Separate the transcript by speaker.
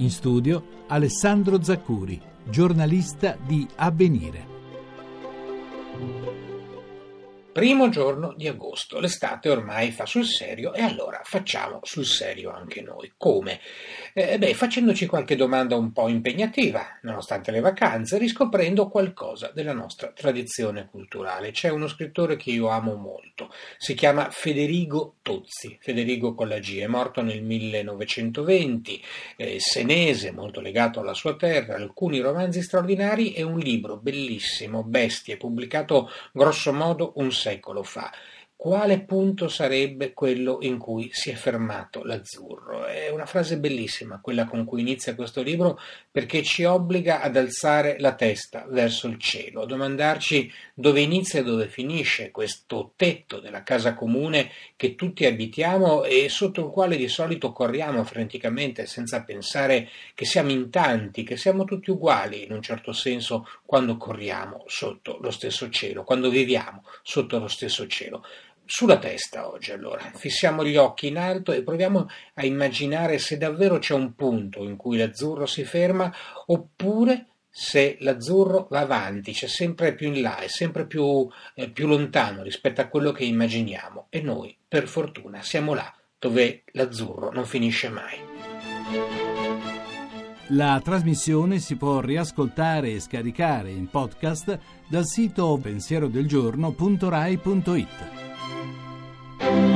Speaker 1: In studio Alessandro Zaccuri, giornalista di Avvenire.
Speaker 2: Primo giorno di agosto, l'estate ormai fa sul serio e allora facciamo sul serio anche noi. Come? Eh, beh, facendoci qualche domanda un po' impegnativa, nonostante le vacanze, riscoprendo qualcosa della nostra tradizione culturale. C'è uno scrittore che io amo molto, si chiama Federigo Tozzi, Federigo con la G, è morto nel 1920, eh, senese, molto legato alla sua terra, alcuni romanzi straordinari e un libro bellissimo, Bestie, pubblicato grosso modo un secolo fa. Quale punto sarebbe quello in cui si è fermato l'azzurro? È una frase bellissima quella con cui inizia questo libro perché ci obbliga ad alzare la testa verso il cielo, a domandarci dove inizia e dove finisce questo tetto della casa comune che tutti abitiamo e sotto il quale di solito corriamo freneticamente senza pensare che siamo in tanti, che siamo tutti uguali in un certo senso quando corriamo sotto lo stesso cielo, quando viviamo sotto lo stesso cielo sulla testa oggi allora. Fissiamo gli occhi in alto e proviamo a immaginare se davvero c'è un punto in cui l'azzurro si ferma oppure se l'azzurro va avanti, c'è sempre più in là, è sempre più, eh, più lontano rispetto a quello che immaginiamo e noi, per fortuna, siamo là dove l'azzurro non finisce mai.
Speaker 1: La trasmissione si può riascoltare e scaricare in podcast dal sito pensierodelgiorno.rai.it. Thank you.